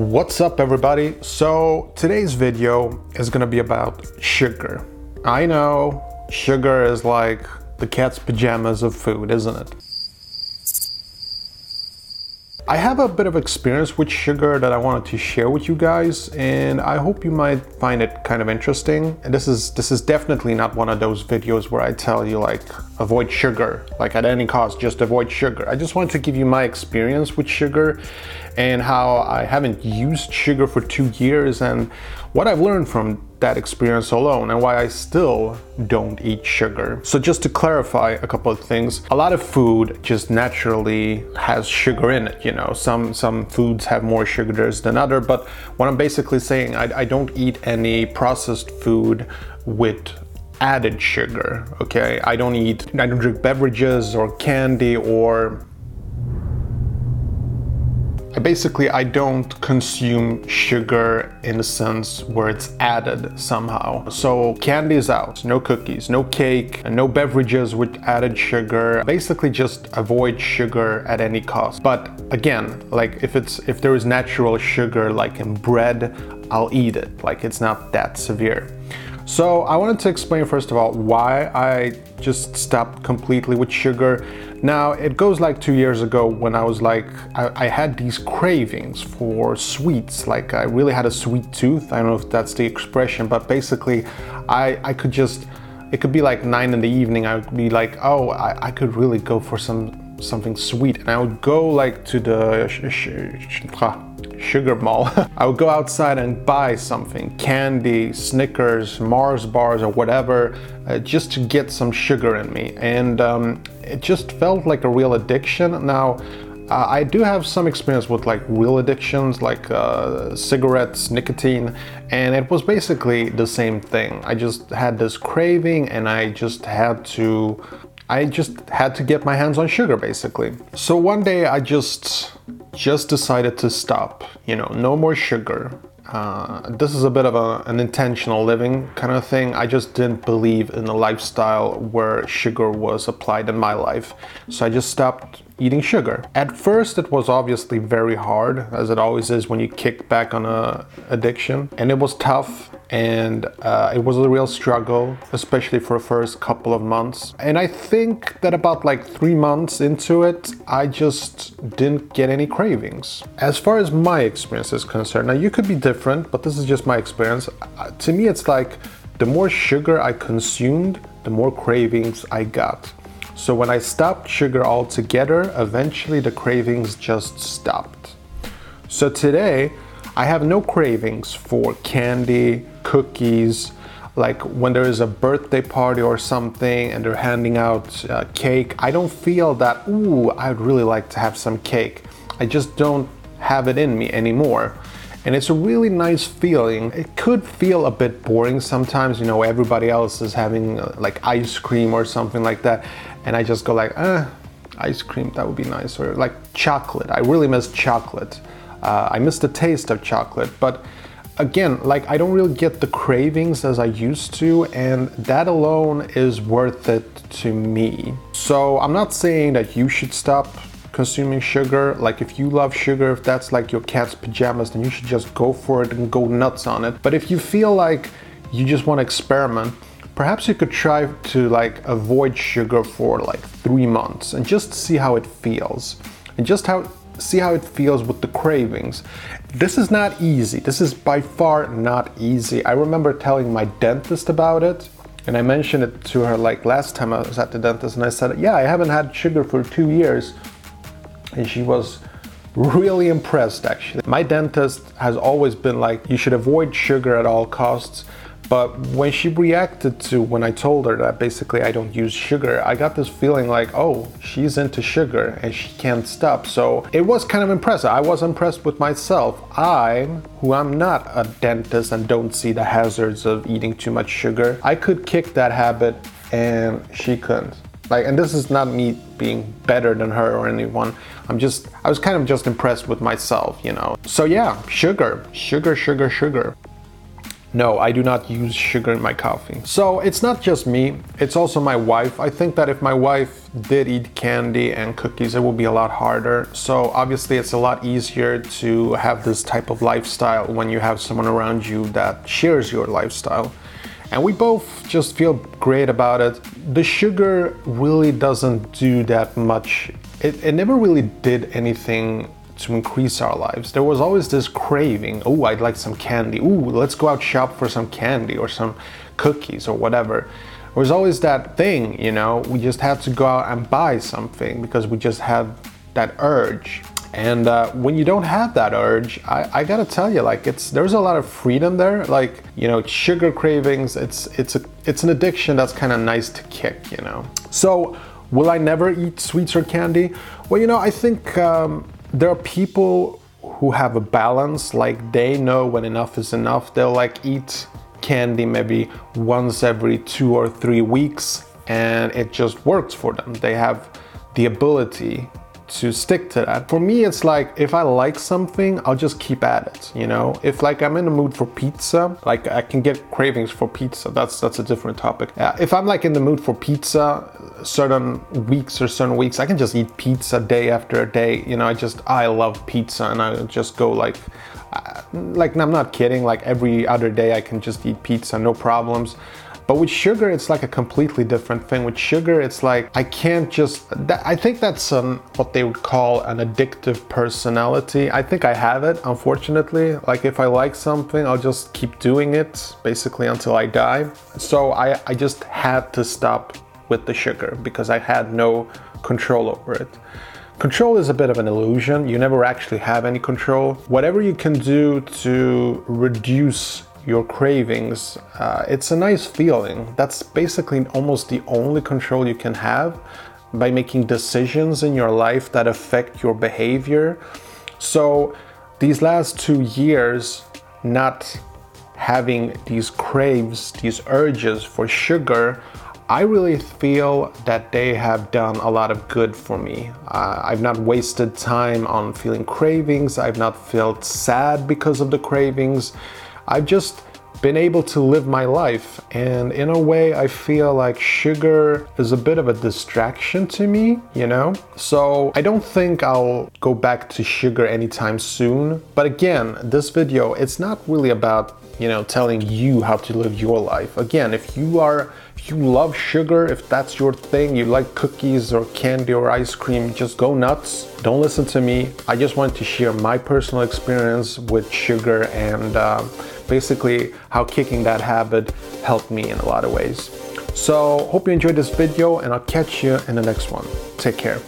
What's up everybody? So today's video is gonna be about sugar. I know sugar is like the cat's pajamas of food, isn't it? I have a bit of experience with sugar that I wanted to share with you guys and I hope you might find it kind of interesting. And this is this is definitely not one of those videos where I tell you like avoid sugar, like at any cost just avoid sugar. I just want to give you my experience with sugar and how I haven't used sugar for 2 years and what I've learned from that experience alone and why I still don't eat sugar. So just to clarify a couple of things, a lot of food just naturally has sugar in it, you know. Some some foods have more sugars than other, but what I'm basically saying, I, I don't eat any processed food with added sugar, okay? I don't eat, I don't drink beverages or candy or basically I don't consume sugar in a sense where it's added somehow. So candy is out, no cookies, no cake, and no beverages with added sugar. Basically just avoid sugar at any cost. But again, like if it's if there is natural sugar like in bread, I'll eat it. Like it's not that severe. So I wanted to explain first of all why I just stopped completely with sugar. Now it goes like two years ago when I was like, I, I, had these cravings for sweets. Like I really had a sweet tooth. I don't know if that's the expression, but basically I, I could just, it could be like nine in the evening. I would be like, oh, I, I could really go for some something sweet and I would go like to the sugar mall. I would go outside and buy something, candy, Snickers, Mars bars or whatever, uh, just to get some sugar in me. And um, it just felt like a real addiction. Now, uh, I do have some experience with like real addictions like uh, cigarettes, nicotine, and it was basically the same thing. I just had this craving and I just had to I just had to get my hands on sugar basically. So one day I just just decided to stop, you know, no more sugar. Uh, this is a bit of a, an intentional living kind of thing. I just didn't believe in a lifestyle where sugar was applied in my life. So I just stopped eating sugar. At first, it was obviously very hard, as it always is when you kick back on a addiction. And it was tough and uh, it was a real struggle, especially for the first couple of months. And I think that about like three months into it, I just didn't get any cravings. As far as my experience is concerned, now you could be different, but this is just my experience. Uh, to me, it's like the more sugar I consumed, the more cravings I got. So when I stopped sugar altogether, eventually the cravings just stopped. So today, I have no cravings for candy, cookies, like when there is a birthday party or something and they're handing out uh, cake, I don't feel that, ooh, I'd really like to have some cake. I just don't have it in me anymore. And it's a really nice feeling. It could feel a bit boring sometimes, you know, everybody else is having uh, like ice cream or something like that. And I just go like, eh, ice cream, that would be nice. Or like chocolate, I really miss chocolate. Uh, I miss the taste of chocolate, but again, like I don't really get the cravings as I used to, and that alone is worth it to me. So I'm not saying that you should stop consuming sugar. Like if you love sugar, if that's like your cat's pajamas, then you should just go for it and go nuts on it. But if you feel like you just want to experiment, perhaps you could try to like avoid sugar for like three months and just see how it feels. And just how see how it feels with the cravings. This is not easy. This is by far not easy. I remember telling my dentist about it and I mentioned it to her like last time I was at the dentist and I said, yeah, I haven't had sugar for two years. And she was really impressed actually. My dentist has always been like, you should avoid sugar at all costs. But when she reacted to when I told her that basically I don't use sugar, I got this feeling like, oh, she's into sugar and she can't stop. So it was kind of impressive. I was impressed with myself. I, who I'm not a dentist and don't see the hazards of eating too much sugar, I could kick that habit and she couldn't. Like, and this is not me being better than her or anyone. I'm just, I was kind of just impressed with myself, you know. So yeah, sugar, sugar, sugar, sugar. No, I do not use sugar in my coffee. So it's not just me, it's also my wife. I think that if my wife did eat candy and cookies, it would be a lot harder. So obviously it's a lot easier to have this type of lifestyle when you have someone around you that shares your lifestyle. And we both just feel great about it. The sugar really doesn't do that much. It, it never really did anything to increase our lives. There was always this craving, oh, I'd like some candy. Ooh, let's go out shop for some candy or some cookies or whatever. There was always that thing, you know, we just had to go out and buy something because we just had that urge. And uh, when you don't have that urge, I, I, gotta tell you, like it's there's a lot of freedom there. Like you know, sugar cravings. It's it's a it's an addiction that's kind of nice to kick. You know. So will I never eat sweets or candy? Well, you know, I think um, there are people who have a balance, like they know when enough is enough. They'll like eat candy maybe once every two or three weeks and it just works for them. They have the ability to stick to that. For me, it's like if I like something, I'll just keep at it. You know, if like I'm in the mood for pizza, like I can get cravings for pizza. That's that's a different topic. Uh, if I'm like in the mood for pizza, certain weeks or certain weeks, I can just eat pizza day after day. You know, I just I love pizza, and I just go like. Uh, like I'm not kidding. Like every other day, I can just eat pizza, no problems. But with sugar, it's like a completely different thing. With sugar, it's like I can't just. That, I think that's um, what they would call an addictive personality. I think I have it, unfortunately. Like if I like something, I'll just keep doing it basically until I die. So I, I just had to stop with the sugar because I had no control over it. Control is a bit of an illusion. You never actually have any control. Whatever you can do to reduce your cravings, uh, it's a nice feeling. That's basically almost the only control you can have by making decisions in your life that affect your behavior. So, these last two years, not having these craves, these urges for sugar, I really feel that they have done a lot of good for me. Uh, I've not wasted time on feeling cravings, I've not felt sad because of the cravings. I've just been able to live my life and in a way I feel like sugar is a bit of a distraction to me, you know? So I don't think I'll go back to sugar anytime soon. But again, this video, it's not really about you know, telling you how to live your life. Again, if you are, if you love sugar, if that's your thing, you like cookies or candy or ice cream, just go nuts. Don't listen to me. I just want to share my personal experience with sugar and uh, basically how kicking that habit helped me in a lot of ways. So hope you enjoyed this video and I'll catch you in the next one. Take care.